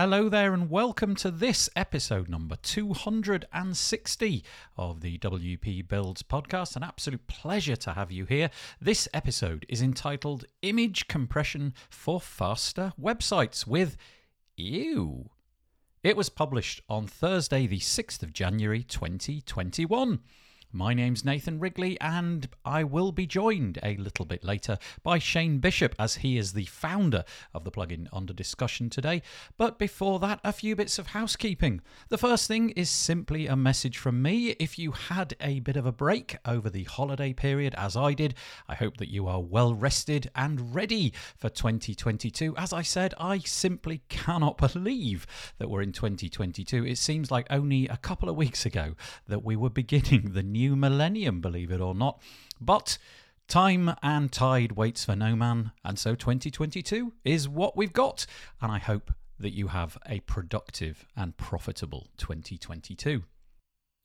Hello there, and welcome to this episode number 260 of the WP Builds podcast. An absolute pleasure to have you here. This episode is entitled Image Compression for Faster Websites with EWWW. It was published on Thursday, the 6th of January 2021. My name's Nathan Wrigley, and I will be joined a little bit later by Shane Bishop, as he is the founder of the plugin under discussion today. But before that, a few bits of housekeeping. The first thing is simply a message from me. If you had a bit of a break over the holiday period, as I did, I hope that you are well rested and ready for 2022. As I said, I simply cannot believe that we're in 2022. It seems like only a couple of weeks ago that we were beginning the new millennium, believe it or not. But time and tide waits for no man, and so 2022 is what we've got. And I hope that you have a productive and profitable 2022.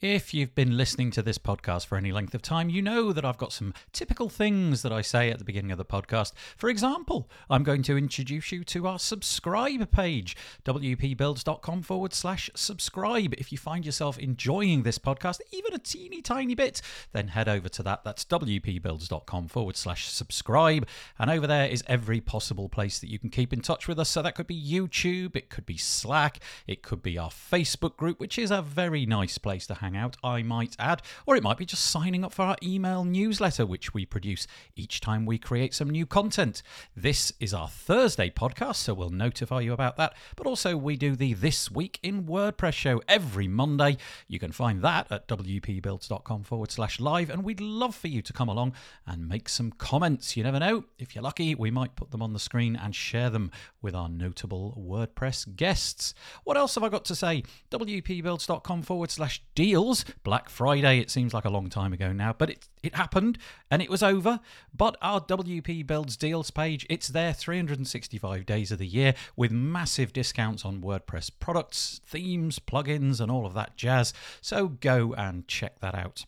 If you've been listening to this podcast for any length of time, you know that I've got some typical things that I say at the beginning of the podcast. For example, I'm going to introduce you to our subscribe page, wpbuilds.com forward slash subscribe. If you find yourself enjoying this podcast, even a teeny tiny bit, then head over to that. That's wpbuilds.com forward slash subscribe. And over there is every possible place that you can keep in touch with us. So that could be YouTube, it could be Slack, it could be our Facebook group, which is a very nice place to hang out, I might add, or it might be just signing up for our email newsletter, which we produce each time we create some new content. This is our Thursday podcast, so we'll notify you about that. But also, we do the This Week in WordPress show every Monday. You can find that at wpbuilds.com forward slash live, and we'd love for you to come along and make some comments. You never know, if you're lucky, we might put them on the screen and share them with our notable WordPress guests. What else have I got to say? wpbuilds.com forward slash deals. Black Friday, it seems like a long time ago now, but it, it happened and it was over. But our WP Builds deals page, it's there 365 days of the year with massive discounts on WordPress products, themes, plugins, and all of that jazz. So go and check that out.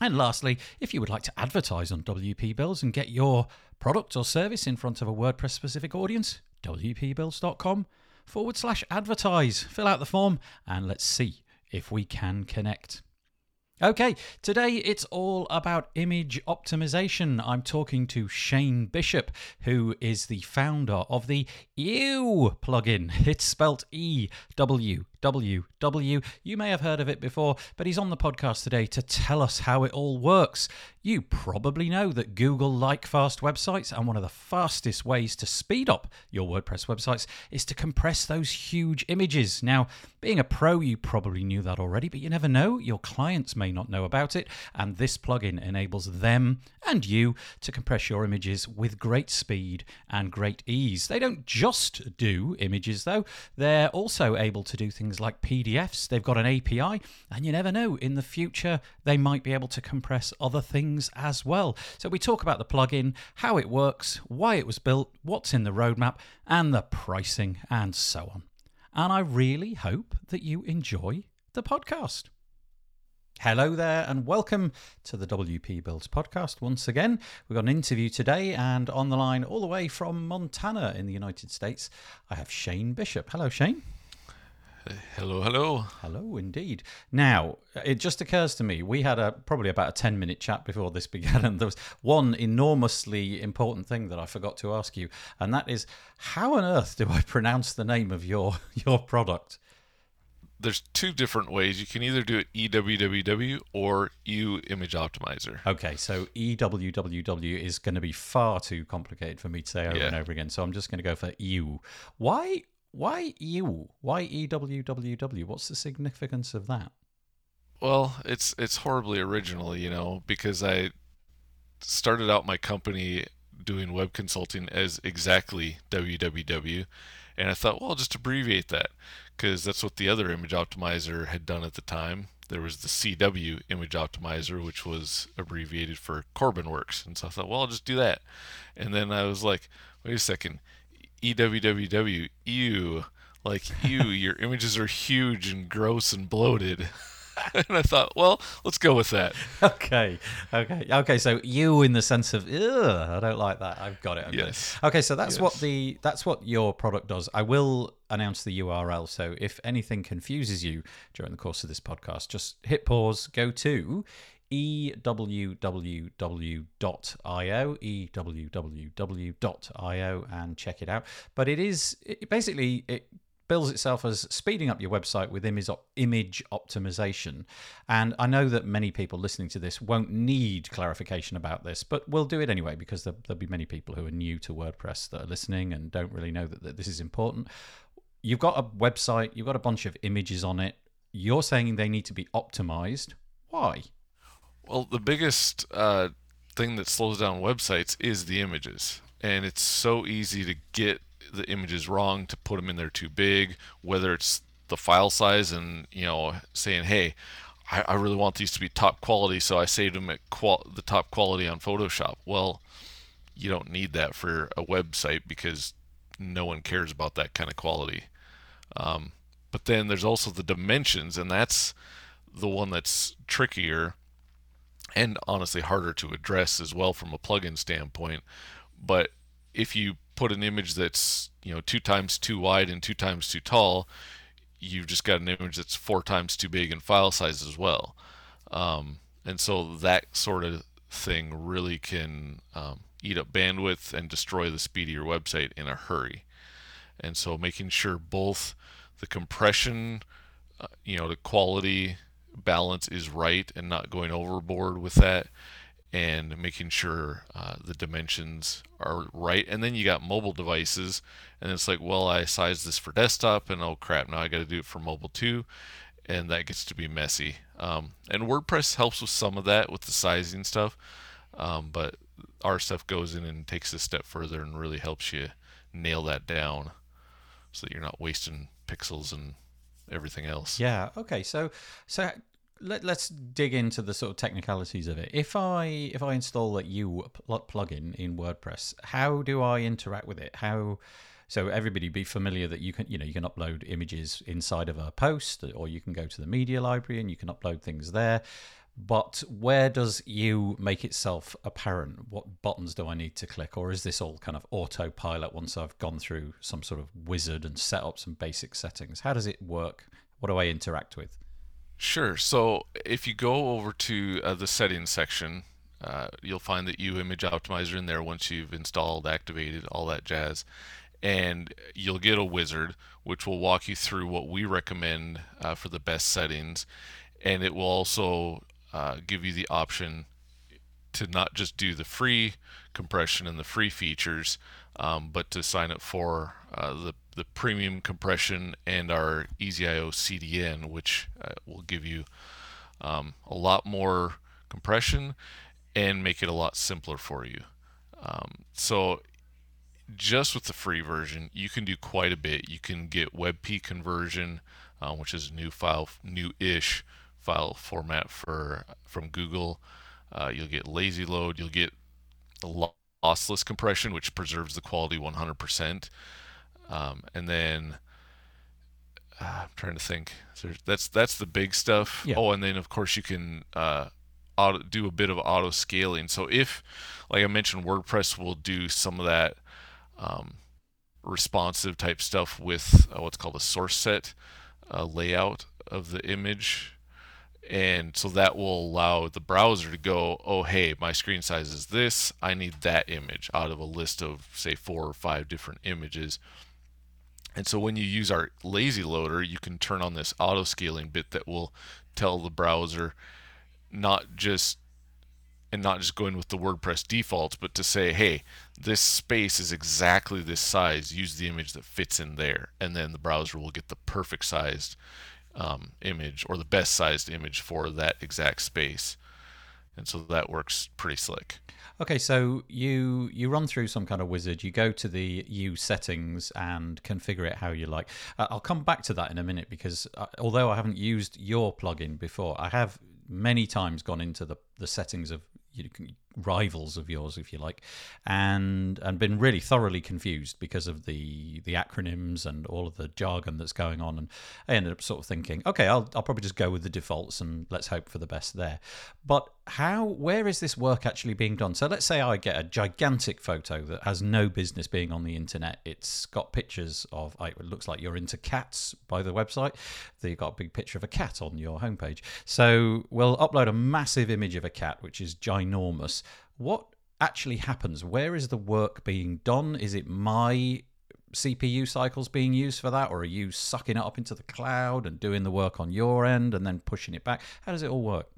And lastly, if you would like to advertise on WP Builds and get your product or service in front of a WordPress specific audience, wpbuilds.com forward slash advertise. Fill out the form and let's see if we can connect. Okay, today it's all about image optimization. I'm talking to Shane Bishop, who is the founder of the EW plugin. It's spelt E W W W. You may have heard of it before, but he's on the podcast today to tell us how it all works. You probably know that Google like fast websites, and one of the fastest ways to speed up your WordPress websites is to compress those huge images. Now, being a pro, you probably knew that already, but you never know. Your clients may not know about it, and this plugin enables them and you to compress your images with great speed and great ease. They don't just do images, though, they're also able to do things like PDFs. They've got an API, and you never know, in the future, they might be able to compress other things as well. So, we talk about the plugin, how it works, why it was built, what's in the roadmap, and the pricing, and so on. And I really hope that you enjoy the podcast. Hello there, and welcome to the WP Builds podcast once again. We've got an interview today, and on the line, all the way from Montana in the United States, I have Shane Bishop. Hello, Shane. Hello, hello. Hello, indeed. Now, it just occurs to me we had a probably about a 10 minute chat before this began, and there was one enormously important thing that I forgot to ask you, and that is how on earth do I pronounce the name of your, your product? There's two different ways. You can either do it EWWW or U Image Optimizer. Okay, so EWWW is going to be far too complicated for me to say over Yeah. and over again, so I'm just going to go for EU. Why? Why EU? Why EWWW? What's the significance of that? Well, it's it's horribly original, you know, because I started out my company doing web consulting as exactly www, and I thought, well, I'll just abbreviate that because that's what the other image optimizer had done at the time. there was the CW image optimizer, which was abbreviated for Corban Works. And so I thought, well, I'll just do that. And then I was like, wait a second, EWWW, ew, like ew, your images are huge and gross and bloated. and I thought, well, let's go with that. Okay, okay, okay. So you, in the sense of, ugh, I don't like that. I've got it. I've Yes. Got it. Okay, so that's what the that's what your product does. I will announce the URL. So if anything confuses you during the course of this podcast, just hit pause, go to ewww.io, ewww.io, and check it out. But it is it, basically it bills itself as speeding up your website with image, op- image optimization. And I know that many people listening to this won't need clarification about this, but we'll do it anyway because there, there'll be many people who are new to WordPress that are listening and don't really know that, that this is important. You've got a website, you've got a bunch of images on it. You're saying they need to be optimized. Why? Well, the biggest uh, thing that slows down websites is the images, and it's so easy to get the images wrong, to put them in there too big, whether it's the file size and you know saying, hey, I, I really want these to be top quality, so I saved them at qual- the top quality on Photoshop. Well, you don't need that for a website because no one cares about that kind of quality. Um, but then there's also the dimensions, and that's the one that's trickier and honestly harder to address as well from a plugin standpoint. But if you put an image that's you know two times too wide and two times too tall, you've just got an image that's four times too big in file size as well. Um, and so that sort of thing really can um, eat up bandwidth and destroy the speed of your website in a hurry. And so making sure both the compression, uh, you know, the quality balance is right and not going overboard with that and making sure uh, the dimensions are right. And then you got mobile devices and it's like well i sized this for desktop and oh crap now i got to do it for mobile too. And that gets to be messy. Um, and wordpress helps with some of that with the sizing stuff. Um, but our stuff goes in and takes a step further and really helps you nail that down so that you're not wasting pixels and everything else Yeah. Okay. So so let, let's dig into the sort of technicalities of it. If I if I install that EWWW pl- plugin in WordPress, how do I interact with it? How so everybody be familiar that you can you know you can upload images inside of a post or you can go to the media library and you can upload things there. But where does EWWW make itself apparent? What buttons do I need to click, or is this all kind of autopilot once I've gone through some sort of wizard and set up some basic settings? How does it work? What do I interact with? Sure. So if you go over to uh, the settings section, uh, you'll find the EWWW image optimizer in there once you've installed, activated, all that jazz. And you'll get a wizard which will walk you through what we recommend uh, for the best settings. And it will also uh, give you the option to not just do the free compression and the free features, um, but to sign up for uh, the the premium compression and our EasyIO CDN, which uh, will give you um, a lot more compression and make it a lot simpler for you. Um, so just with the free version, you can do quite a bit. You can get WebP conversion, uh, which is a new file, new-ish file format for from Google. Uh, you'll get lazy load. You'll get lossless compression, which preserves the quality 100%. Um, and then uh, I'm trying to think. There's, that's that's the big stuff. Yeah. Oh, and then of course you can uh, auto, do a bit of auto scaling. So if, like I mentioned, WordPress will do some of that um, responsive type stuff with uh, what's called a source set uh, layout of the image. And so that will allow the browser to go, oh, hey, my screen size is this. I need that image out of a list of, say, four or five different images. And so when you use our lazy loader, you can turn on this auto scaling bit that will tell the browser not just and not just going with the WordPress defaults, but to say, hey, this space is exactly this size. Use the image that fits in there, and then the browser will get the perfect sized um, image or the best sized image for that exact space. And so that works pretty slick. Okay, so you you run through some kind of wizard. You go to the use settings and configure it how you like. Uh, I'll come back to that in a minute because uh, although I haven't used your plugin before, I have many times gone into the the settings of you can, rivals of yours, if you like, and and been really thoroughly confused because of the the acronyms and all of the jargon that's going on. And I ended up sort of thinking, okay, I'll I'll probably just go with the defaults and let's hope for the best there. But how where is this work actually being done? So let's say I get a gigantic photo that has no business being on the internet. It's got pictures of it looks like you're into cats by the website. You've got a big picture of a cat on your homepage. So we'll upload a massive image of a cat, which is ginormous what actually happens? Where is the work being done? Is it my CPU cycles being used for that, or are you sucking it up into the cloud and doing the work on your end and then pushing it back? How does it all work?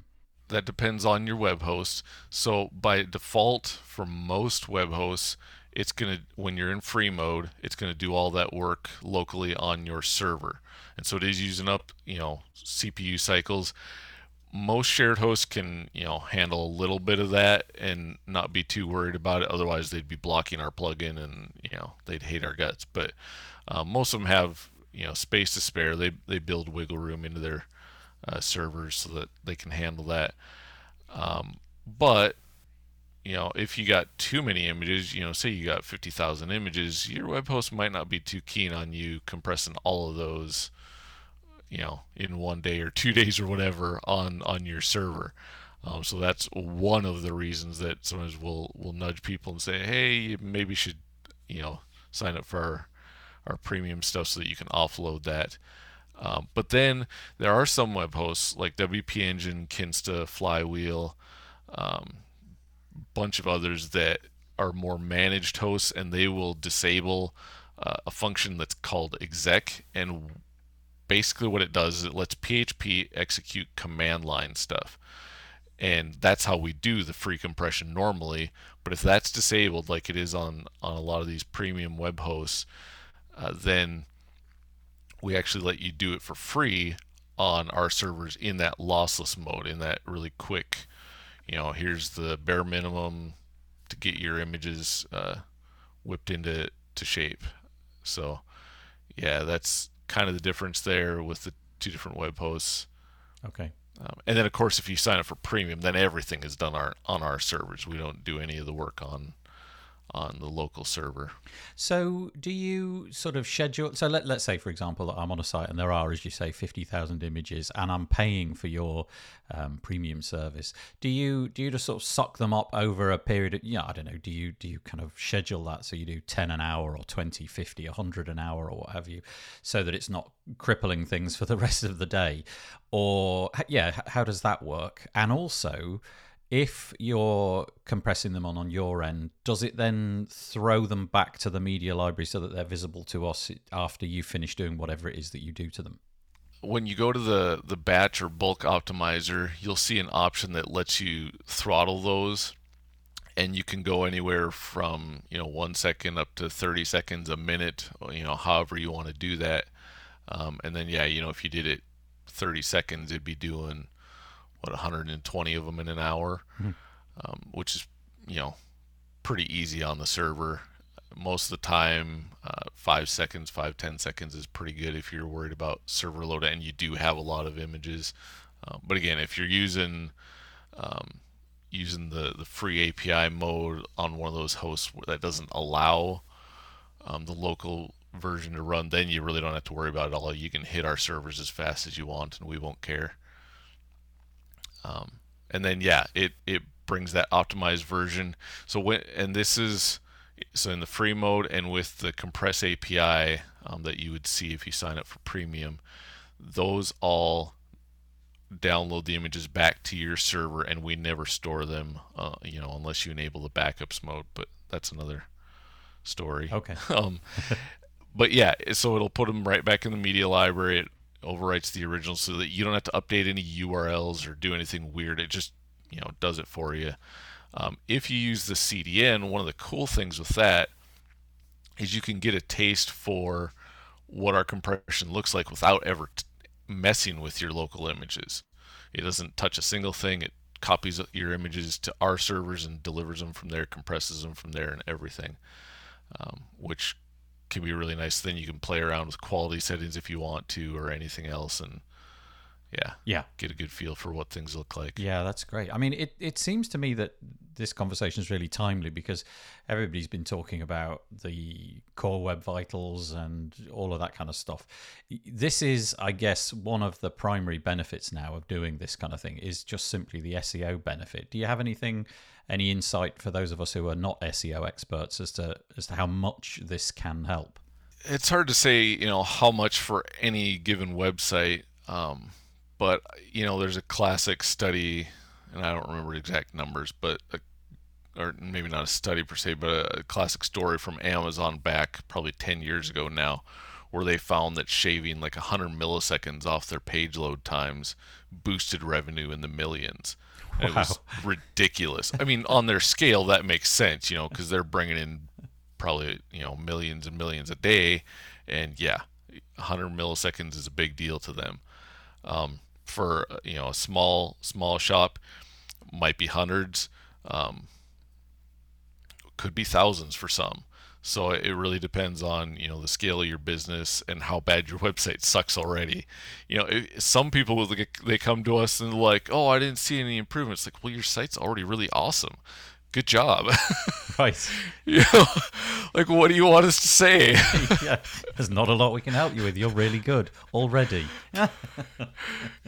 That depends on your web host. So by default, for most web hosts, it's gonna when you're in free mode, it's gonna do all that work locally on your server, and so it is using up you know CPU cycles most shared hosts can you know handle a little bit of that and not be too worried about it. Otherwise they'd be blocking our plugin and you know they'd hate our guts. But uh, most of them have you know space to spare. They they build wiggle room into their uh, servers so that they can handle that. Um, but you know if you got too many images you know say you got 50,000 images your web host might not be too keen on you compressing all of those you know in one day or two days or whatever on on your server. Um, so that's one of the reasons that sometimes we'll we'll nudge people and say, hey, you maybe should you know sign up for our, our premium stuff so that you can offload that. Um, but then there are some web hosts like WP Engine, Kinsta, Flywheel, um, bunch of others that are more managed hosts, and they will disable uh, a function that's called exec. And basically what it does is it lets PHP execute command line stuff. And that's how we do the free compression normally. But if that's disabled, like it is on, on a lot of these premium web hosts, uh, then we actually let you do it for free on our servers in that lossless mode, in that really quick, you know, here's the bare minimum to get your images uh, whipped into to shape. So, yeah, that's kind of the difference there with the two different web hosts. Okay. Um, and then, of course, if you sign up for premium, then everything is done our, on our servers. We don't do any of the work on on the local server. So, do you sort of schedule? So, let, let's say, for example, that I'm on a site and there are, as you say, 50,000 images and I'm paying for your um, premium service. Do you do you just sort of suck them up over a period of, yeah, I don't know, do you do you kind of schedule that so you do 10 an hour or 20, 50, 100 an hour or what have you, so that it's not crippling things for the rest of the day? Or, yeah, how does that work? And also, if you're compressing them on on your end, does it then throw them back to the media library so that they're visible to us after you finish doing whatever it is that you do to them? When you go to the, the batch or bulk optimizer, you'll see an option that lets you throttle those and you can go anywhere from you know one second up to 30 seconds a minute you know however you want to do that um, and then yeah you know if you did it 30 seconds it'd be doing what 120 of them in an hour, mm-hmm. um, which is you know pretty easy on the server. Most of the time, uh, five seconds, five ten seconds is pretty good if you're worried about server load and you do have a lot of images. Uh, but again, if you're using um, using the the free API mode on one of those hosts that doesn't allow um, the local version to run, then you really don't have to worry about it all. You can hit our servers as fast as you want, and we won't care. Um, and then yeah, it it brings that optimized version. So when and this is so in the free mode and with the compress API um, that you would see if you sign up for premium, those all download the images back to your server and we never store them uh, you know unless you enable the backups mode but that's another story. Okay. Um, but yeah so it'll put them right back in the media library. It overwrites the original so that you don't have to update any URLs or do anything weird. It just you know does it for you. Um, if you use the CDN, one of the cool things with that is you can get a taste for what our compression looks like without ever t- messing with your local images. It doesn't touch a single thing. It copies your images to our servers and delivers them from there, compresses them from there, and everything, um, which can be really nice. Then you can play around with quality settings if you want to, or anything else, and yeah, Yeah. get a good feel for what things look like. Yeah, that's great. I mean, it, it seems to me that this conversation is really timely because everybody's been talking about the core web vitals and all of that kind of stuff. This is, I guess, one of the primary benefits now of doing this kind of thing is just simply the SEO benefit. Do you have anything, any insight for those of us who are not SEO experts as to as to how much this can help? it's hard to say, you know, how much for any given website. Um, but you know, there's a classic study, and I don't remember the exact numbers, but a, or maybe not a study per se, but a, classic story from Amazon back probably 10 years ago now, where they found that shaving like 100 milliseconds off their page load times boosted revenue in the millions. And It was ridiculous. I mean, on their scale, that makes sense, you know, because they're bringing in probably you know millions and millions a day, and yeah, 100 milliseconds is a big deal to them. Um, for you know a small small shop, might be hundreds, um, could be thousands for some. So it really depends on you know the scale of your business and how bad your website sucks already. You know, it, some people will they come to us and like, "Oh, I didn't see any improvements." Like, well, your site's already really awesome. Good job. Right. you know, like what do you want us to say? yeah. There's not a lot we can help you with. You're really good already.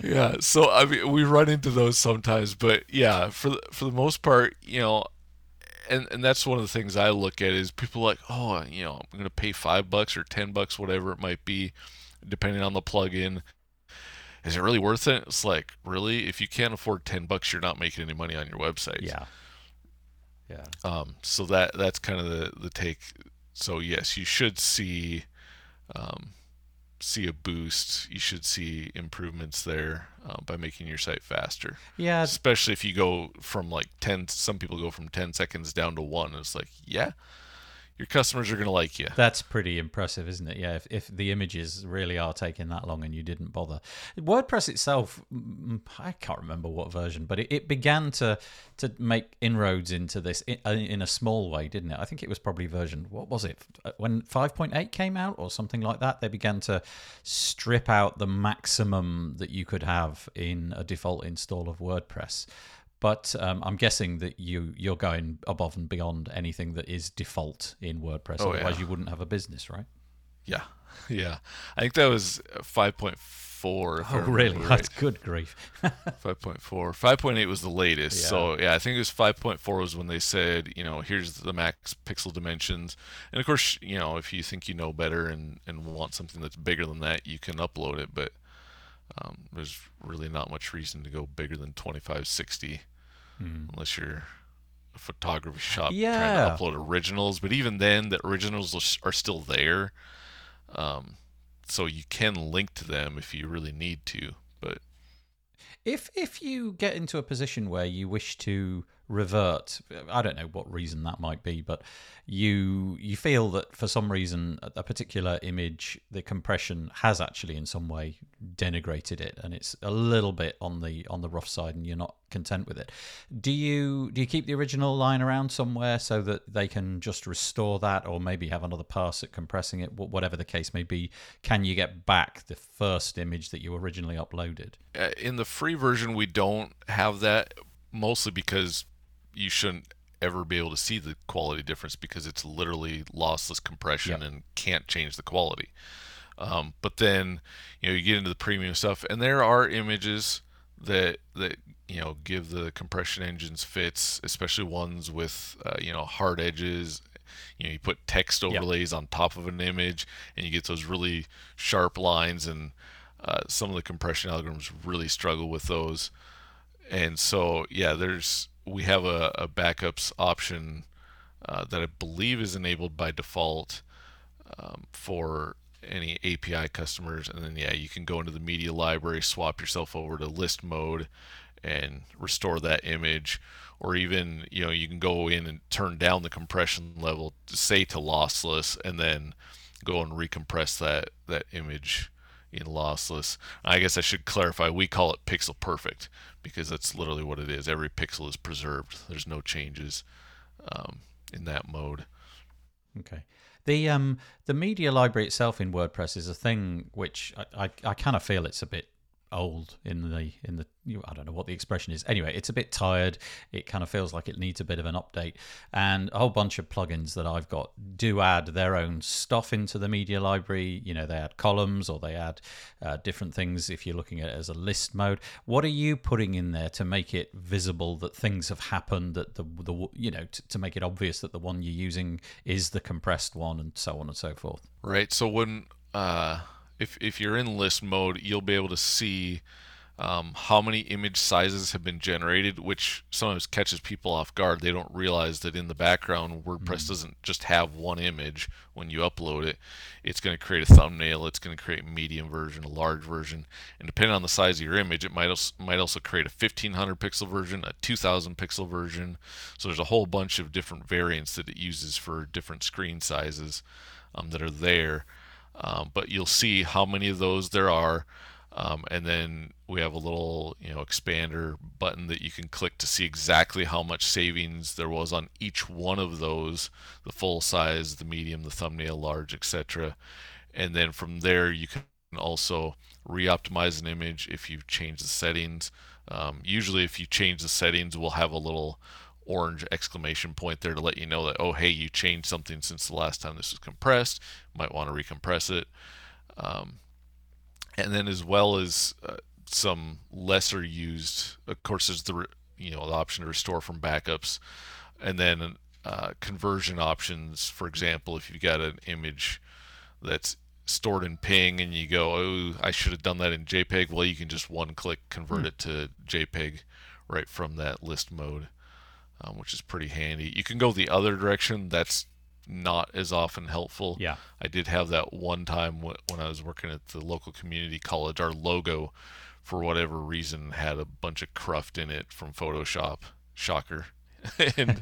yeah. So I mean, we run into those sometimes, but yeah, for the, for the most part, you know, and and that's one of the things I look at is people like, oh, you know, I'm gonna pay five bucks or ten bucks, whatever it might be, depending on the plugin. Is it really worth it? It's like, really, if you can't afford ten bucks, you're not making any money on your website. Yeah. Yeah. Um, so that that's kind of the the take. So yes, you should see um, see a boost. You should see improvements there uh, by making your site faster. Yeah. Especially if you go from like ten. Some people go from ten seconds down to one. It's like, yeah, your customers are gonna like you. That's pretty impressive, isn't it? Yeah, if, if the images really are taking that long and you didn't bother. WordPress itself, mm, mm I can't remember what version, but it, it began to to make inroads into this in, uh, in a small way, didn't it? I think it was probably version, what was it? Uh, when 5.8 came out or something like that, they began to strip out the maximum that you could have in a default install of WordPress. But um, I'm guessing that you you're going above and beyond anything that is default in WordPress. Oh, Otherwise, yeah. you wouldn't have a business, right? Yeah, yeah. I think that was five point four. Oh, really? That's good grief. Five point four. Five point eight was the latest. So yeah, I think it was five point four was when they said, you know, here's the max pixel dimensions. And of course, you know, if you think you know better and and want something that's bigger than that, you can upload it. But um, there's really not much reason to go bigger than twenty five sixty, unless you're a photography shop Yeah. trying to upload originals. But even then, the originals are are still there. Um, so you can link to them if you really need to. But If if you get into a position where you wish to revert, I don't know what reason that might be, but you you feel that for some reason a particular image, the compression has actually in some way denigrated it, and it's a little bit on the on the rough side, and you're not content with it. Do you do you keep the original line around somewhere so that they can just restore that, or maybe have another pass at compressing it, whatever the case may be? Can you get back the first image that you originally uploaded? uh, in the free version we don't have that mostly because you shouldn't ever be able to see the quality difference because it's literally lossless compression Yep. and can't change the quality. Um, but then you know you get into the premium stuff and there are images that that you know give the compression engines fits especially ones with uh, you know hard edges. You know you put text overlays on top of an image and you get those really sharp lines and uh, some of the compression algorithms really struggle with those. And so yeah there's we have a, a backups option uh, that i believe is enabled by default um, for any api customers. And then yeah you can go into the media library swap yourself over to list mode and restore that image. Or even you know you can go in and turn down the compression level to say to lossless and then go and recompress that that image in lossless. I guess I should clarify. We call it pixel perfect because that's literally what it is. Every pixel is preserved. There's no changes um, in that mode. Okay. The um the media library itself in WordPress is a thing which I, I, I kind of feel it's a bit old in the in the I don't know what the expression is. Anyway, it's a bit tired. It kind of feels like it needs a bit of an update. And a whole bunch of plugins that I've got do add their own stuff into the media library. You know, they add columns or they add uh, different things if you're looking at it as a list mode. What are you putting in there to make it visible that things have happened? That the the you know to, to make it obvious that the one you're using is the compressed one, and so on and so forth. Right. So when uh if if you're in list mode, you'll be able to see um, how many image sizes have been generated, which sometimes catches people off guard. They don't realize that in the background, WordPress mm-hmm. doesn't just have one image when you upload it. It's going to create a thumbnail. It's going to create a medium version, a large version, and depending on the size of your image, it might also, might also create a 1500 pixel version, a 2000 pixel version. So there's a whole bunch of different variants that it uses for different screen sizes um, that are there. Um, but you'll see how many of those there are. Um, and then we have a little you know expander button that you can click to see exactly how much savings there was on each one of those the full size the medium the thumbnail large etc and then from there you can also re-optimize an image if you change the settings um, usually if you change the settings we'll have a little orange exclamation point there to let you know that, oh, hey, you changed something since the last time this was compressed. might want to recompress it. Um, and then as well as uh, some lesser used, of course, there's the, you know, the option to restore from backups. And then uh, conversion options, for example, if you've got an image that's stored in ping and you go oh i should have done that in jpeg well you can just one click convert hmm. it to jpeg right from that list mode um, which is pretty handy. You can go the other direction. That's not as often helpful. Yeah. I did have that one time when I was working at the local community college. Our logo, for whatever reason, had a bunch of cruft in it from Photoshop. Shocker. and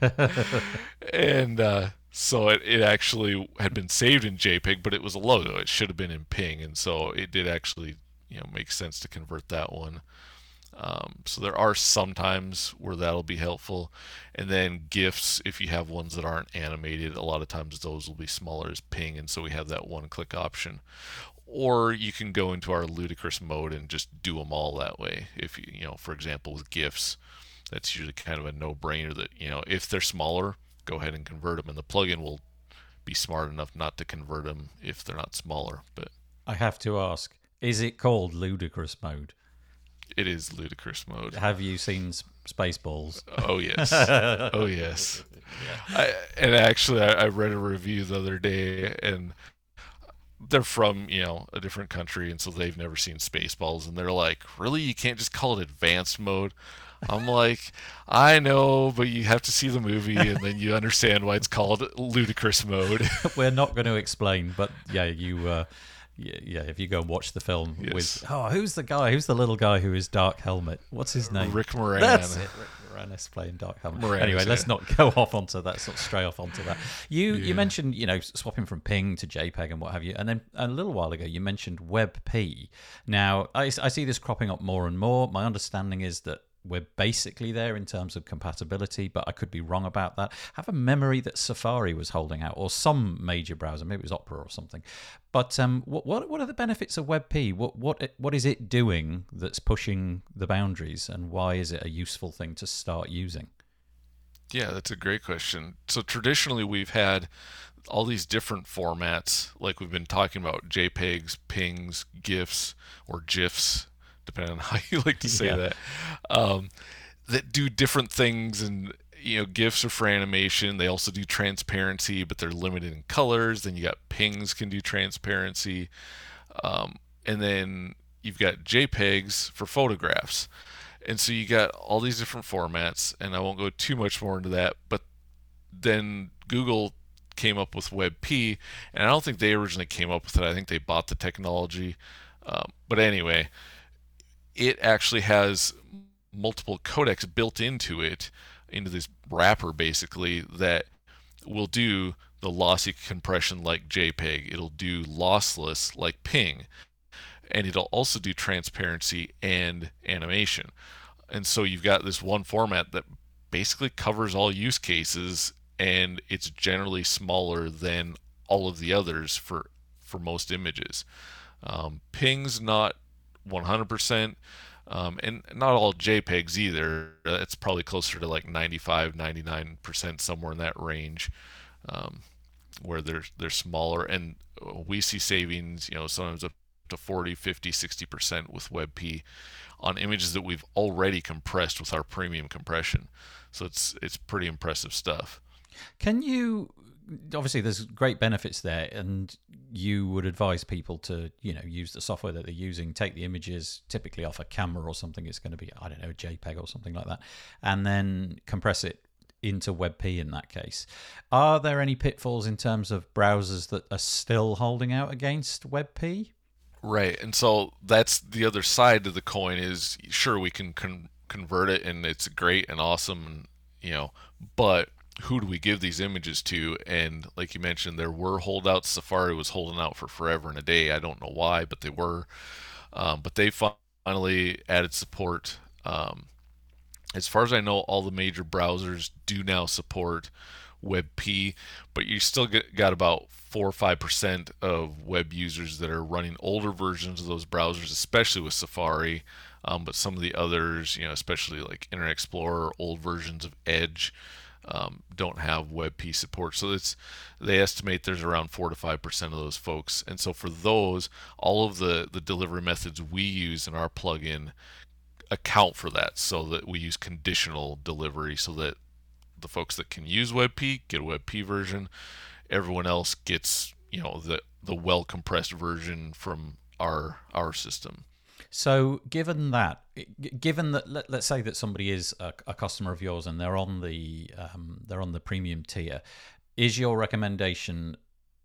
and uh, so it, it actually had been saved in JPEG, but it was a logo. It should have been in Ping, and so it did actually you know make sense to convert that one. Um, so there are some times where that'll be helpful. And then GIFs, if you have ones that aren't animated, a lot of times those will be smaller as ping, and so we have that one click option. Or you can go into our ludicrous mode and just do them all that way. If you, you know, for example, with GIFs, that's usually kind of a no-brainer that you know if they're smaller, go ahead and convert them, and the plugin will be smart enough not to convert them if they're not smaller. But I have to ask, is it called ludicrous mode? It is ludicrous mode. Have you seen Spaceballs? Oh yes, oh yes. Yeah. I, and actually, I, I read a review the other day, and they're from you know a different country, and so they've never seen Spaceballs, and they're like, "Really, you can't just call it advanced mode?" I'm like, I know, but you have to see the movie and then you understand why it's called ludicrous mode. We're not going to explain, but yeah, you uh, yeah, yeah, if you go and watch the film yes. with oh, who's the guy? Who's the little guy who is Dark Helmet? What's his name? Rick Moranis. That's it. Rick Moranis playing Dark Helmet. Moranis, anyway, yeah. let's not go off onto that. Sort of stray off onto that. You yeah. you mentioned you know swapping from Ping to JPEG and what have you, and then a little while ago you mentioned WebP. Now I, I see this cropping up more and more. My understanding is that we're basically there in terms of compatibility, but I could be wrong about that. I have a memory that Safari was holding out, or some major browser, maybe it was Opera or something. But um, what, what what are the benefits of WebP? What what what is it doing that's pushing the boundaries, and why is it a useful thing to start using? Yeah, that's a great question. So traditionally, we've had all these different formats, like we've been talking about JPEGs, PNGs, GIFs, or GIFs depending on how you like to say yeah. that, um, that do different things and you know gifs are for animation. They also do transparency but they're limited in colors. Then you got pings can do transparency um, and then you've got jpegs for photographs. And so you got all these different formats and i won't go too much more into that but then google came up with webp and i don't think they originally came up with it. I think they bought the technology um, but anyway it actually has multiple codecs built into it, into this wrapper basically, that will do the lossy compression like JPEG. It'll do lossless like ping. and it'll also do transparency and animation. And so you've got this one format that basically covers all use cases and it's generally smaller than all of the others for for most images. Um, ping's not 100%, um, and not all JPEGs either. Uh, it's probably closer to like 95, 99%, somewhere in that range, um, where they're they're smaller. And we see savings, you know, sometimes up to 40, 50, 60% with WebP on images that we've already compressed with our premium compression. So it's it's pretty impressive stuff. Can you obviously there's great benefits there and you would advise people to you know use the software that they're using. Take the images typically off a camera or something. It's going to be i don't know jpeg or something like that and then compress it into webp in that case. Are there any pitfalls in terms of browsers that are still holding out against webp right and so that's the other side of the coin is sure we can con- convert it and it's great and awesome and you know but who do we give these images to? And like you mentioned, there were holdouts. Safari was holding out for forever and a day. I don't know why, but they were. Um, but they finally added support. Um, as far as I know, all the major browsers do now support WebP, but you still get, got about four or five percent of web users that are running older versions of those browsers, especially with Safari. Um, but some of the others, you know, especially like Internet Explorer, old versions of Edge, um, don't have WebP support. So it's they estimate there's around four to five percent of those folks. And so for those, all of the the delivery methods we use in our plugin account for that. So that we use conditional delivery, so that the folks that can use WebP get a WebP version. Everyone else gets you know the the well compressed version from our our system. So, given that, given that, let, us say that somebody is a, a, customer of yours and they're on the um, they're on the premium tier, is your recommendation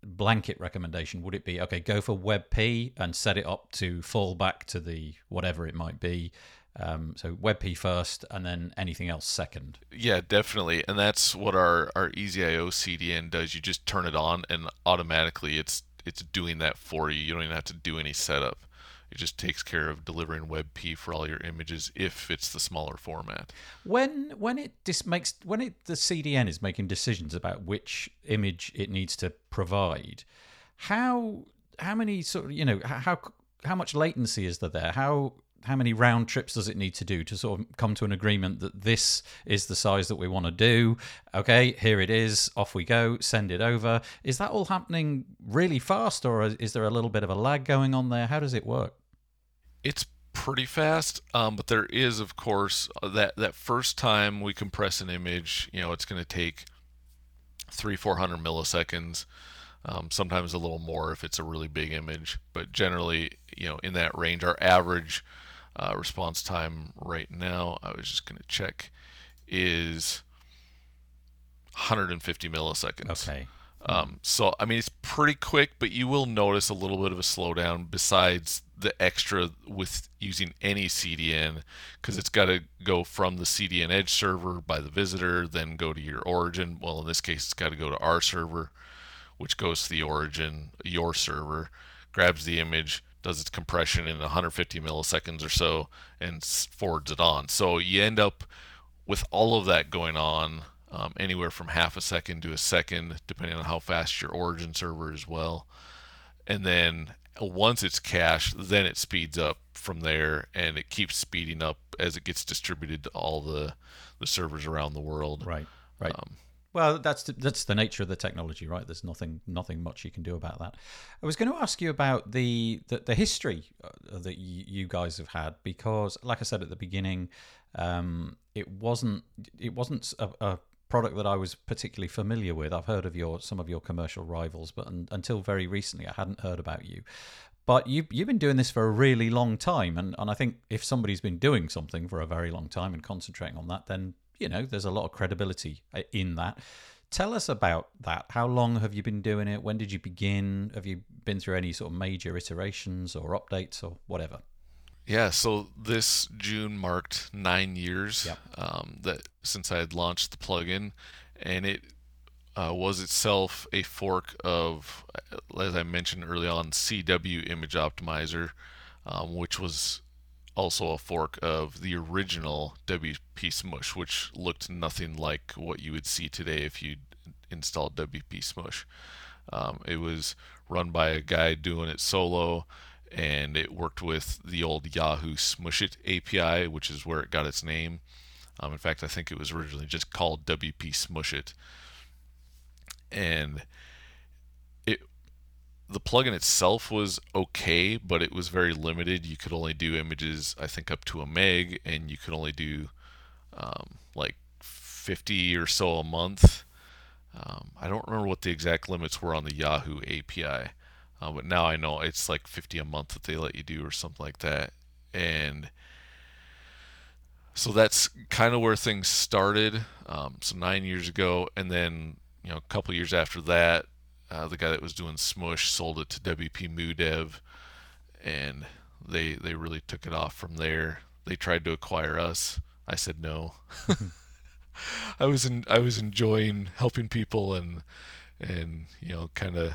blanket recommendation? Would it be okay? Go for WebP and set it up to fall back to the whatever it might be. Um, so WebP first, and then anything else second. Yeah, definitely, and that's what our our EasyIO CDN does. You just turn it on, and automatically it's it's doing that for you. You don't even have to do any setup. It just takes care of delivering WebP for all your images if it's the smaller format. When when it dis- makes when it the CDN is making decisions about which image it needs to provide, how how many sort of you know how how much latency is there there? How how many round trips does it need to do to sort of come to an agreement that this is the size that we want to do? Okay, here it is, off we go, send it over. Is that all happening really fast, or is there a little bit of a lag going on there? How does it work? It's pretty fast, um, but there is, of course, uh, that that first time we compress an image, you know, it's going to take three, four hundred milliseconds. Um, sometimes a little more if it's a really big image, but generally, you know, in that range. Our average uh, response time right now, I was just going to check, is 150 milliseconds. Okay. Um, so I mean, it's pretty quick, but you will notice a little bit of a slowdown. Besides the extra with using any CDN because it's got to go from the CDN Edge server by the visitor, then go to your origin. Well, in this case, it's got to go to our server, which goes to the origin, your server, grabs the image, does its compression in 150 milliseconds or so, and forwards it on. So you end up with all of that going on. Um, anywhere from half a second to a second, depending on how fast your origin server is well. And then once it's cached, then it speeds up from there, and it keeps speeding up as it gets distributed to all the the servers around the world. Right. Right. Um, well, that's the, that's the nature of the technology, right? There's nothing nothing much you can do about that. I was going to ask you about the the, the history uh, that you guys have had because, like I said at the beginning, um, it wasn't it wasn't a, a product that I was particularly familiar with. I've heard of your some of your commercial rivals, but un, until very recently, I hadn't heard about you. But you you've been doing this for a really long time, and, and I think if somebody's been doing something for a very long time and concentrating on that, then you know there's a lot of credibility uh, in that. Tell us about that. How long have you been doing it? When did you begin? Have you been through any sort of major iterations or updates or whatever? Yeah, so this June marked nine years yep. um, that since I had launched the plugin, and it uh, was itself a fork of, uh, as I mentioned early on, CW Image Optimizer. um, which was also a fork of the original WP Smush, which looked nothing like what you would see today if you installed WP Smush. Um, it was run by a guy doing it solo, and it worked with the old Yahoo Smush It API, which is where it got its name. Um, in fact, I think it was originally just called WP Smush It, and it the plugin itself was okay, but it was very limited. You could only do images, I think, up to a meg, and you could only do um, like 50 or so a month. Um, I don't remember what the exact limits were on the Yahoo API, uh, but now I know it's like 50 a month that they let you do or something like that. And so that's kind of where things started. Um, so nine years ago, and then you know a couple years after that, uh, the guy that was doing Smush sold it to WPMU DEV, and they they really took it off from there. They tried to acquire us. I said no. I was in, I was enjoying helping people and and you know kind of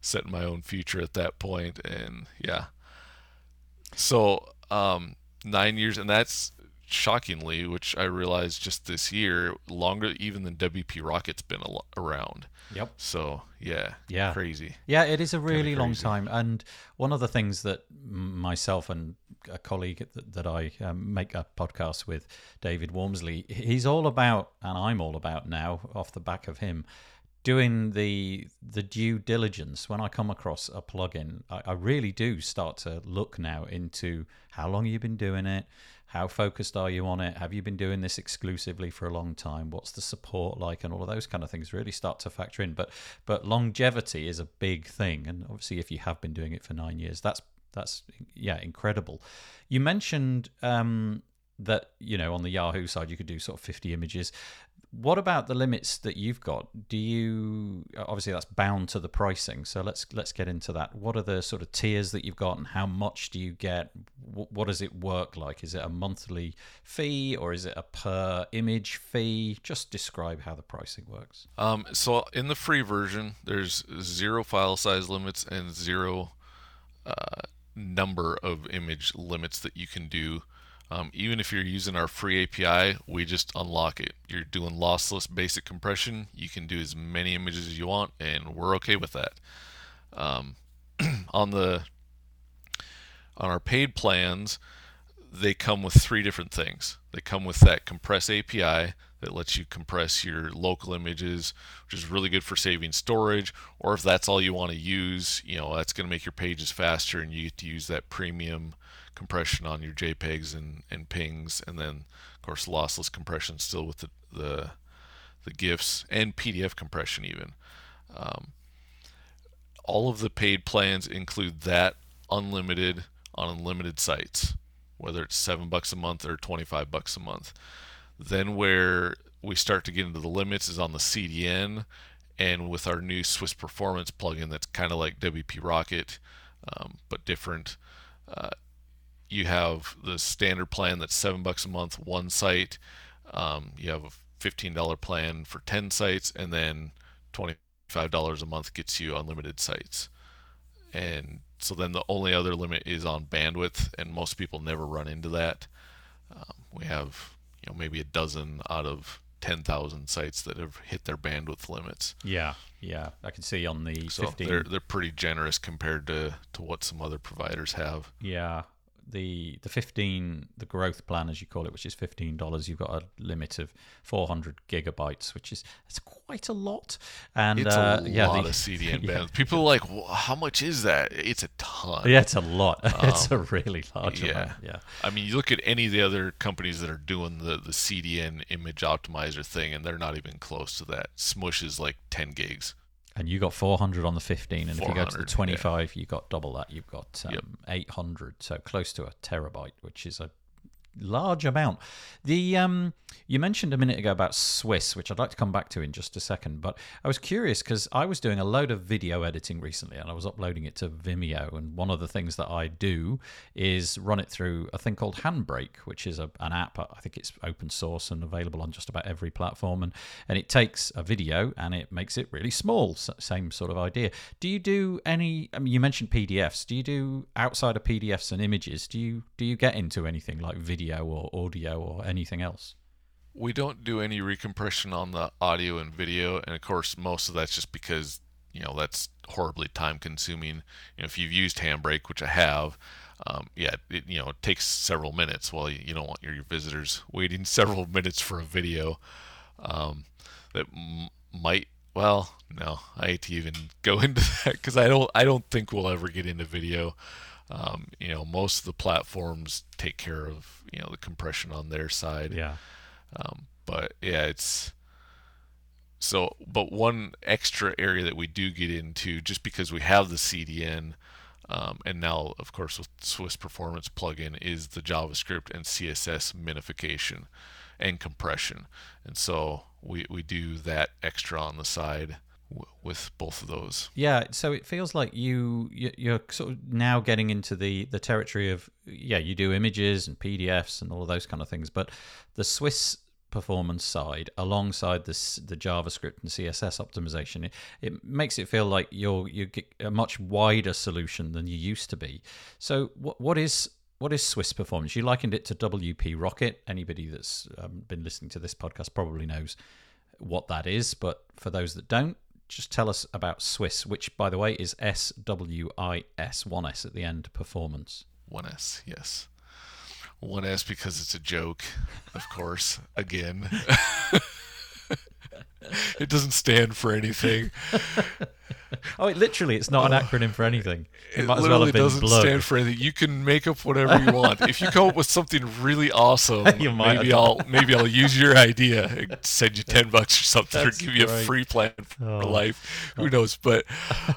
setting my own future at that point and yeah. So um, nine years and that's shockingly, which I realized just this year, longer even than WP Rocket's been al- around. Yep. So yeah, Yeah. crazy. Yeah, it is a really long time. And one of the things that myself and a colleague that, that I um, make a podcast with, David Waumsley, he's all about, and I'm all about now, off the back of him, doing the the due diligence. When I come across a plugin, I, I really do start to look now into how long you've been doing it. How focused are you on it? Have you been doing this exclusively for a long time? What's the support like, and all of those kind of things really start to factor in. But but longevity is a big thing, and obviously, if you have been doing it for nine years, that's that's yeah incredible. You mentioned um, that you know on the Yahoo side you could do sort of fifty images. What about the limits that you've got? Do you obviously that's bound to the pricing? So let's let's get into that. What are the sort of tiers that you've got, and how much do you get? Wh- What does it work like? Is it a monthly fee or is it a per image fee? Just describe how the pricing works. Um, so in the free version, there's zero file size limits and zero uh, number of image limits that you can do. Um, even if you're using our free API, we just unlock it. You're doing lossless basic compression. You can do as many images as you want, and we're okay with that. Um, on the on our paid plans, they come with three different things. They come with that compress API that lets you compress your local images, which is really good for saving storage. Or if that's all you want to use, you know, that's going to make your pages faster and you get to use that premium compression on your JPEGs and, and PNGs. And then, of course, lossless compression still with the, the, the GIFs and PDF compression, even. Um, all of the paid plans include that unlimited on unlimited sites, whether it's seven bucks a month or 25 bucks a month. Then where we start to get into the limits is on the CDN, and with our new SWIS Performance plugin that's kind of like WP Rocket, um, but different. Uh, you have the standard plan that's seven bucks a month, one site. Um, you have a fifteen dollar plan for ten sites, and then twenty five dollars a month gets you unlimited sites. And so then the only other limit is on bandwidth, and most people never run into that. Um, we have you know maybe a dozen out of ten thousand sites that have hit their bandwidth limits. Yeah, yeah. I can see on the So 15. they're they're pretty generous compared to to what some other providers have. Yeah, the the fifteen the growth plan as you call it, which is fifteen dollars. You've got a limit of four hundred gigabytes, which is that's quite a lot. And It's uh, a yeah, lot the- of CDN yeah. bandwidth. People are like, well, how much is that? It's a ton. Yeah, it's a lot. it's a really large yeah. amount. Yeah, I mean, you look at any of the other companies that are doing the, the CDN image optimizer thing, and they're not even close to that. Smush is like 10 gigs. And you got four hundred on the fifteen, and if you go to the 400, twenty-five, you got double that. You've got um, Yep. eight hundred, so close to a terabyte, which is a large amount. The um, you mentioned a minute ago about SWIS, which I'd like to come back to in just a second. But I was curious because I was doing a load of video editing recently, and I was uploading it to Vimeo. And one of the things that I do is run it through a thing called Handbrake, which is a, an app. I think it's open source and available on just about every platform. And and it takes a video and it makes it really small. Same sort of idea. Do you do any? I mean, you mentioned PDFs. Do you do outside of PDFs and images? Do you do you get into anything like video or audio or anything else? We don't do any recompression on the audio and video, and of course, most of that's just because you know that's horribly time consuming. You know, if you've used Handbrake, which I have, um, yeah, it you know it takes several minutes. Well, you, you don't want your, your visitors waiting several minutes for a video um, that m- might. Well, no, I hate to even go into that because I don't. I don't think we'll ever get into video. Um, you know, most of the platforms take care of you know the compression on their side. Yeah. Um, but yeah, it's so. But one extra area that we do get into, just because we have the CDN, um, and now of course with SWIS Performance plugin, is the JavaScript and CSS minification and compression, and so we we do that extra on the side with both of those. Yeah, so it feels like you you're sort of now getting into the the territory of yeah, you do images and PDFs and all of those kind of things, but the SWIS performance side alongside this the JavaScript and CSS optimization it, it makes it feel like you're you get a much wider solution than you used to be. So what what is what is SWIS performance? You likened it to WP Rocket. Anybody that's um, been listening to this podcast probably knows what that is, but for those that don't, just tell us about SWIS, which, by the way, is S W I S, one S at the end, performance. One S, yes. One S because it's a joke, of course, again. it doesn't stand for anything. oh, it, literally, it's not an oh. acronym for anything. It, it might as well have been doesn't stand for anything. You can make up whatever you want. if you come up with something really awesome, maybe I'll maybe I'll use your idea and send you ten bucks or something, That's or give you a free plan for oh. life. Who knows? But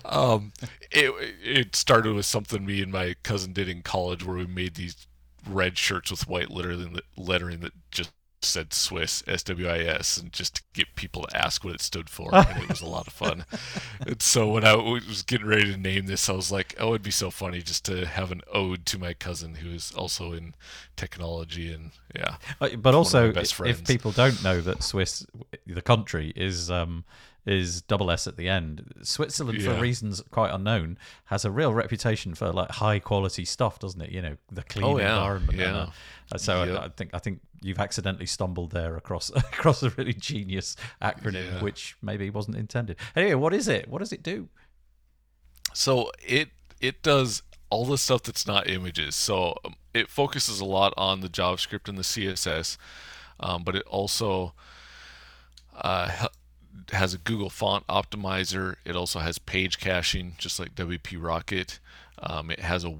um, it it started with something me and my cousin did in college, where we made these red shirts with white lettering that lettering that just said SWIS, S W I S, and just to get people to ask what it stood for. and it was a lot of fun. and so when I was getting ready to name this, I was like, oh, it'd be so funny just to have an ode to my cousin who is also in technology. And yeah. Uh, but also, if people don't know that Swiss, the country, is. Um, is double S at the end. Switzerland, yeah. for reasons quite unknown, has a real reputation for like high quality stuff, doesn't it? You know, the clean oh, yeah. environment. Yeah. Uh, so yep. I, I, think I think you've accidentally stumbled there across across a really genius acronym, yeah. which maybe wasn't intended. Anyway, what is it? What does it do? So it it does all the stuff that's not images. So um, it focuses a lot on the JavaScript and the CSS, um, but it also uh, has a Google font optimizer. It also has page caching, just like WP Rocket. Um, it has a,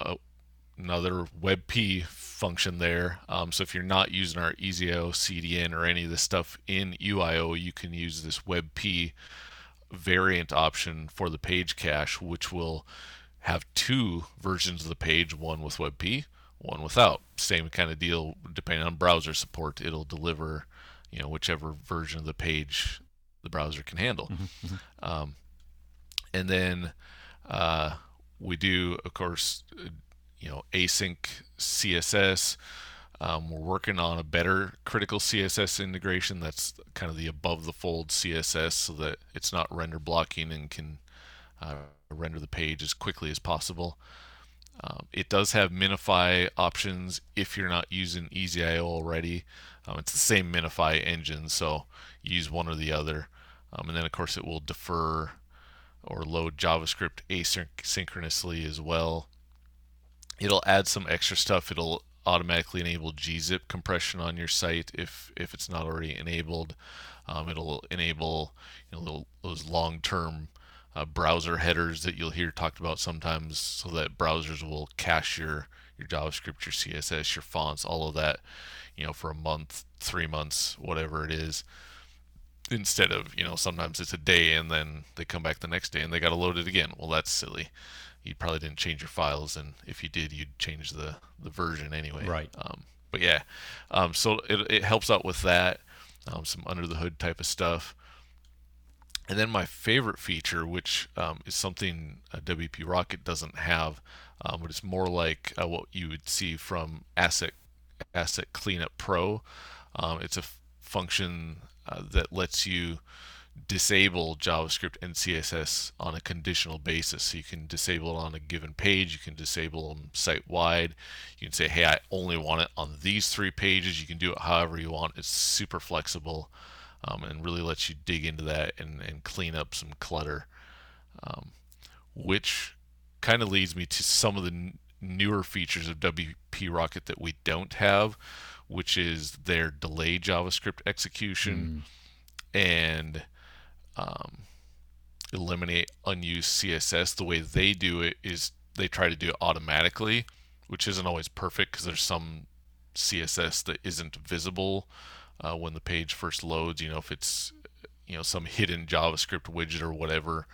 a another WebP function there. Um, so if you're not using our EasyIO CDN or any of the stuff in EWWW IO, you can use this WebP variant option for the page cache, which will have two versions of the page, one with WebP, one without. Same kind of deal, depending on browser support, it'll deliver, you know, whichever version of the page the browser can handle. Mm-hmm, mm-hmm. Um, and then uh, we do, of course, you know async css um, we're working on a better critical css integration that's kind of the above the fold css so that it's not render blocking and can uh, render the page as quickly as possible um, it does have minify options if you're not using EasyIO already. Um, it's the same minify engine, so use one or the other. Um, and then, of course, it will defer or load JavaScript asynchronously as well it'll add some extra stuff. It'll automatically enable gzip compression on your site if if it's not already enabled. Um, it'll enable you know, those long-term uh, browser headers that you'll hear talked about sometimes, so that browsers will cache your your JavaScript, your CSS, your fonts, all of that, you know, for a month, three months, whatever it is. Instead of you know sometimes it's a day and then they come back the next day and they got to load it again. Well, that's silly you probably didn't change your files, and if you did, you'd change the the version anyway. Right. Um, but yeah, um, so it, it helps out with that, um, some under the hood type of stuff. And then my favorite feature, which um, is something uh, WP Rocket doesn't have, um, but it's more like uh, what you would see from Asset Asset Cleanup Pro. Um, it's a f- function uh, that lets you disable JavaScript and CSS on a conditional basis. So you can disable it on a given page, you can disable them site wide. You can say, hey, I only want it on these three pages. You can do it however you want. It's super flexible um, and really lets you dig into that and, and clean up some clutter, um, which kind of leads me to some of the n- newer features of WP Rocket that we don't have, which is their delay JavaScript execution mm. and um, eliminate unused CSS. The way they do it is they try to do it automatically, which isn't always perfect because there's some CSS that isn't visible uh, when the page first loads. You know, if it's you know some hidden JavaScript widget or whatever,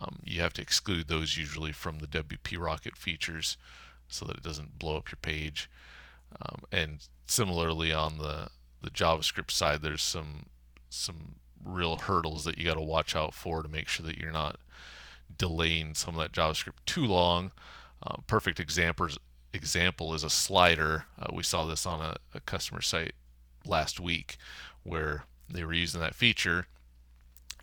um, you have to exclude those usually from the WP Rocket features so that it doesn't blow up your page. Um, and similarly on the the JavaScript side, there's some some real hurdles that you got to watch out for to make sure that you're not delaying some of that JavaScript too long. Uh, perfect examples example is a slider. Uh, we saw this on a, a, customer site last week where they were using that feature,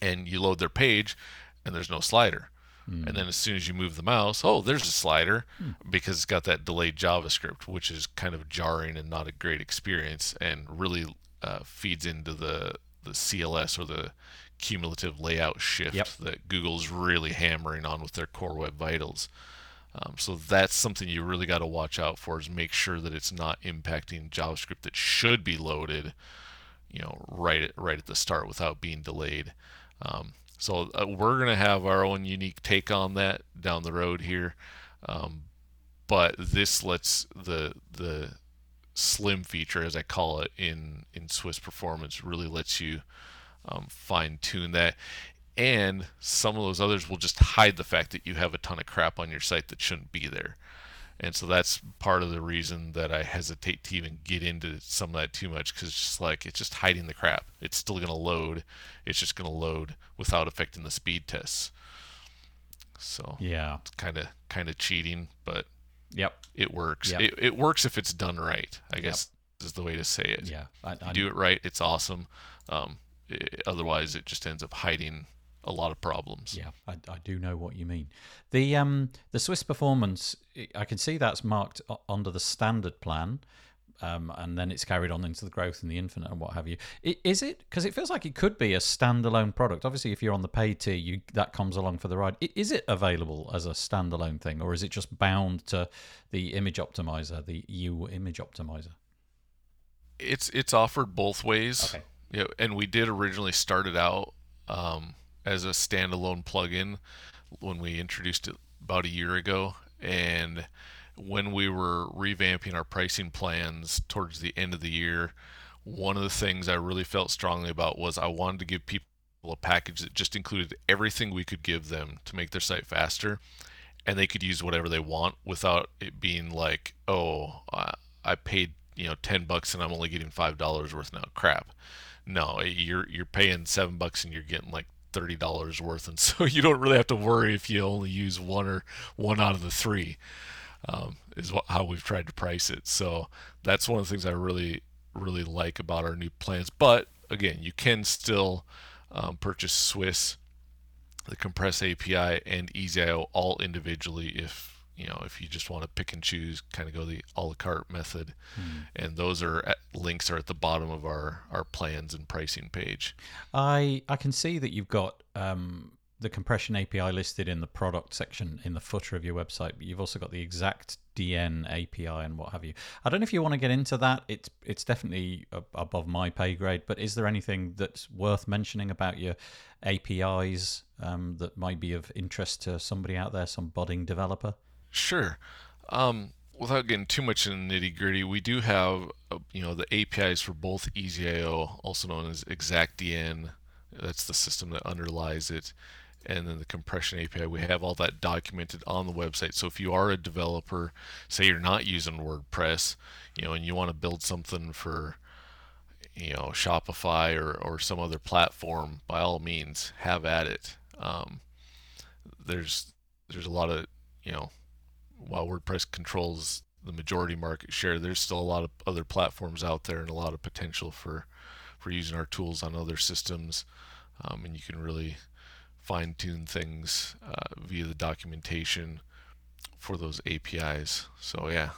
and you load their page, and there's no slider. Mm. And then as soon as you move the mouse, oh, there's a slider mm. because it's got that delayed JavaScript, which is kind of jarring and not a great experience, and really uh, feeds into the the CLS or the cumulative layout shift yep. that Google's really hammering on with their Core Web Vitals. Um, so that's something you really got to watch out for is make sure that it's not impacting JavaScript that should be loaded, you know, right at, right at the start without being delayed. Um, so uh, we're going to have our own unique take on that down the road here. Um, but this lets the the slim feature, as I call it in in SWIS Performance, really lets you um, fine tune that. And some of those others will just hide the fact that you have a ton of crap on your site that shouldn't be there. And so that's part of the reason that I hesitate to even get into some of that too much because it's just like it's just hiding the crap. It's still going to load. It's just going to load without affecting the speed tests. So yeah, it's kind of kind of cheating, but Yep. It works. Yep. It, it works if it's done right. I guess yep. is the way to say it. Yeah. I, I, do it right. It's awesome. Um, it, otherwise, it just ends up hiding a lot of problems. Yeah, I, I do know what you mean. The um the SWIS performance, I can see that's marked under the standard plan um, and then it's carried on into the growth and the infinite and what have you. Is it because it feels like it could be a standalone product? Obviously, if you're on the paid tier, you that comes along for the ride. Is it available as a standalone thing, or is it just bound to the image optimizer, the EWWW image optimizer? It's it's offered both ways. Okay. Yeah, and we did originally start it out um, as a standalone plugin when we introduced it about a year ago, and when we were revamping our pricing plans towards the end of the year, one of the things I really felt strongly about was I wanted to give people a package that just included everything we could give them to make their site faster and they could use whatever they want without it being like, oh, I paid you know 10 bucks and I'm only getting five dollars worth now. Crap. No, you're you're paying seven bucks and you're getting like thirty dollars worth, and so you don't really have to worry if you only use one or one out of the three um, is what, how we've tried to price it. So that's one of the things I really really like about our new plans. But again, you can still um, purchase SWIS, the Compress API, and EasyIO all individually if you know if you just want to pick and choose, kind of go the a la carte method. Hmm. And those are at, links are at the bottom of our our plans and pricing page. I I can see that you've got. Um, the compression API listed in the product section in the footer of your website, but you've also got the exact DN API and what have you. I don't know if you want to get into that. It's it's definitely above my pay grade, but is there anything that's worth mentioning about your APIs um, that might be of interest to somebody out there, some budding developer? Sure. Um, without getting too much in the nitty gritty, we do have uh, you know the APIs for both EasyIO, also known as ExactDN. That's the system that underlies it and then the compression API. We have all that documented on the website. So if you are a developer, say you're not using WordPress, you know, and you want to build something for you know Shopify or, or some other platform, by all means, have at it. Um, there's there's a lot of you know while WordPress controls the majority market share, there's still a lot of other platforms out there and a lot of potential for for using our tools on other systems, um, and you can really fine tune things uh, via the documentation for those APIs. So yeah.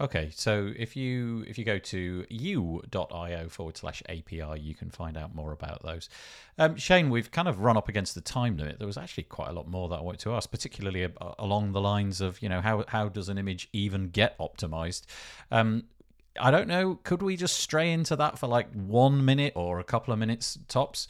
Okay, so if you if you go to ewww.io forward slash API, you can find out more about those. Um, Shane, we've kind of run up against the time limit. There was actually quite a lot more that I wanted to ask, particularly along the lines of you know how how does an image even get optimized? Um, I don't know. Could we just stray into that for like one minute or a couple of minutes tops?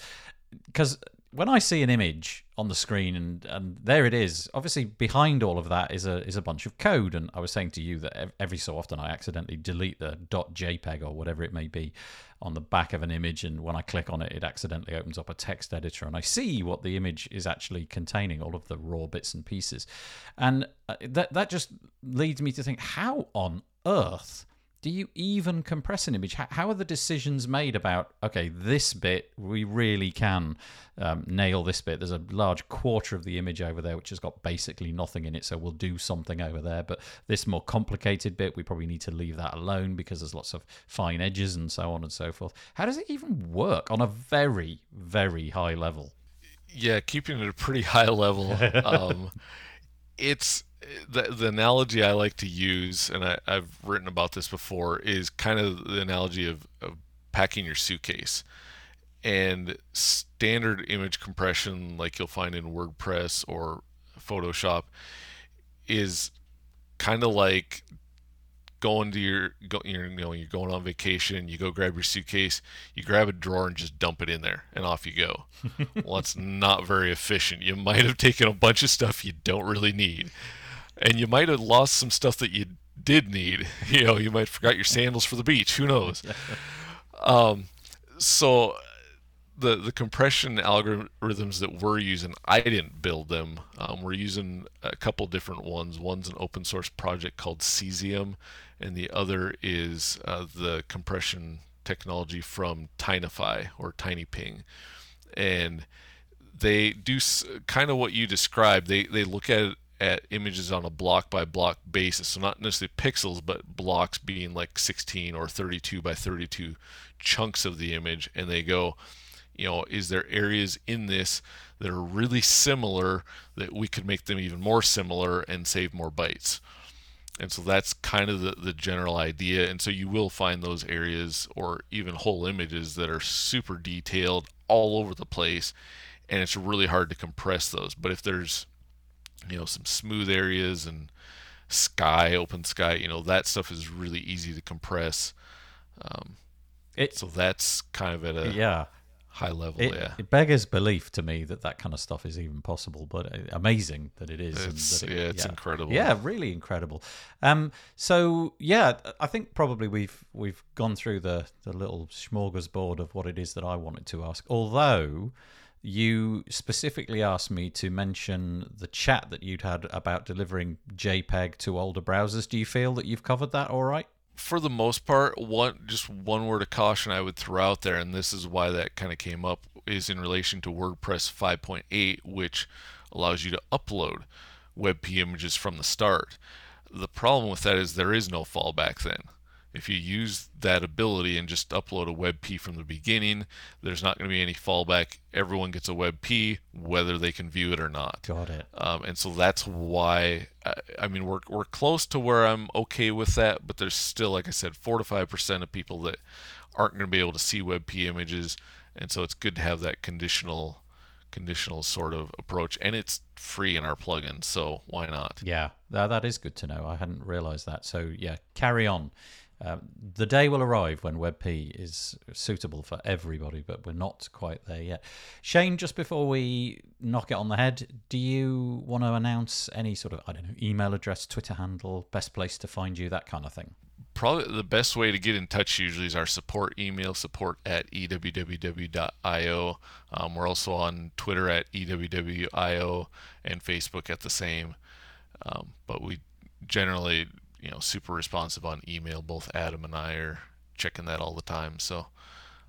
Because when I see an image on the screen and and there it is, obviously behind all of that is a is a bunch of code. And I was saying to you that every so often I accidentally delete the .jpeg or whatever it may be on the back of an image, and when I click on it, it accidentally opens up a text editor, and I see what the image is actually containing, all of the raw bits and pieces, and uh, that that just leads me to think, how on earth do you even compress an image? How, are the decisions made about, okay, this bit, we really can um, nail this bit? There's a large quarter of the image over there which has got basically nothing in it, so we'll do something over there. But this more complicated bit, we probably need to leave that alone because there's lots of fine edges and so on and so forth. How does it even work on a very, very high level? Yeah, keeping it at a pretty high level. Um, it's the, the analogy I like to use, and I, have written about this before, is kind of the analogy of, of packing your suitcase. And standard image compression, like you'll find in WordPress or Photoshop, is kind of like going to your go, you know you're going on vacation you go grab your suitcase you grab a drawer and just dump it in there and off you go. Well it's not very efficient. You might have taken a bunch of stuff you don't really need and you might have lost some stuff that you did need. You know, you might have forgot your sandals for the beach. Who knows? um, so the the compression algorithms that we're using, I didn't build them. Um, we're using a couple different ones. One's an open source project called Cesium, and the other is uh, the compression technology from Tinify or TinyPNG, and they do kind of what you described. They they look at at images on a block by block basis. So not necessarily pixels, but blocks being like 16 or 32 by 32 chunks of the image. And they go, you know, is there areas in this that are really similar that we could make them even more similar and save more bytes? And so that's kind of the, the general idea. And so you will find those areas or even whole images that are super detailed all over the place. And it's really hard to compress those. But if there's you know some smooth areas and sky, open sky. You know that stuff is really easy to compress. Um, it, so that's kind of at a yeah high level. It, yeah, it beggars belief to me that that kind of stuff is even possible, but uh, amazing that it is. It's, it, yeah, it's yeah. incredible. Yeah, really incredible. Um, so yeah, I think probably we've we've gone through the the little smorgasbord of what it is that I wanted to ask. Although you specifically asked me to mention the chat that you'd had about delivering JPEG to older browsers. Do you feel that you've covered that all right? For the most part, one just one word of caution I would throw out there, and this is why that kind of came up, is in relation to WordPress 5.8, which allows you to upload WebP images from the start. The problem with that is there is no fallback then if you use that ability and just upload a WebP from the beginning, there's not going to be any fallback. Everyone gets a WebP, whether they can view it or not. Got it. Um, and so that's why, I, I, mean, we're, we're close to where I'm okay with that, but there's still, like I said, 4 to 5% of people that aren't going to be able to see WebP images. And so it's good to have that conditional conditional sort of approach and it's free in our plugin so why not yeah that, that is good to know i hadn't realized that so yeah carry on um, the day will arrive when WebP is suitable for everybody, but we're not quite there yet. Shane, just before we knock it on the head, do you want to announce any sort of, I don't know, email address, Twitter handle, best place to find you, that kind of thing? probably the best way to get in touch usually is our support email, support at ewww.io. Um, we're also on Twitter at ewwio and Facebook at the same. Um, but we generally, you know, super responsive on email. Both Adam and I are checking that all the time. So,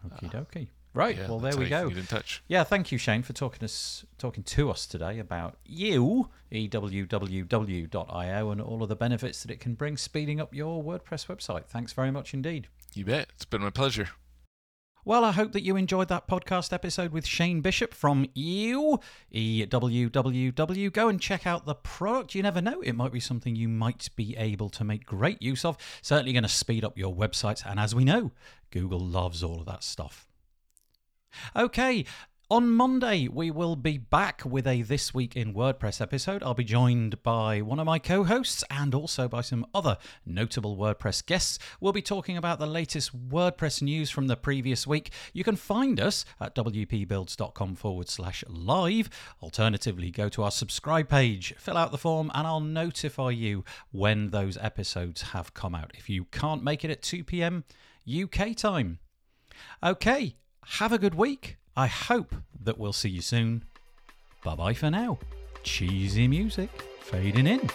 Okie dokie. Right. yeah, well, there we go. can in touch. Yeah, thank you, Shane, for talking us talking to us today about you, ewww.io, and all of the benefits that it can bring, speeding up your WordPress website. Thanks very much indeed. You bet. It's been my pleasure. Well, I hope that you enjoyed that podcast episode with Shane Bishop from you, E EWWW. Go and check out the product. You never know, it might be something you might be able to make great use of. Certainly going to speed up your websites. And as we know, Google loves all of that stuff. Okay, on Monday, we will be back with a This Week in WordPress episode. I'll be joined by one of my co hosts and also by some other notable WordPress guests. We'll be talking about the latest WordPress news from the previous week. You can find us at wpbuilds.com forward slash live. Alternatively, go to our subscribe page, fill out the form, and I'll notify you when those episodes have come out. If you can't make it at 2 p.m. UK time. Okay, have a good week. I hope that we'll see you soon. Bye bye for now. Cheesy music fading in.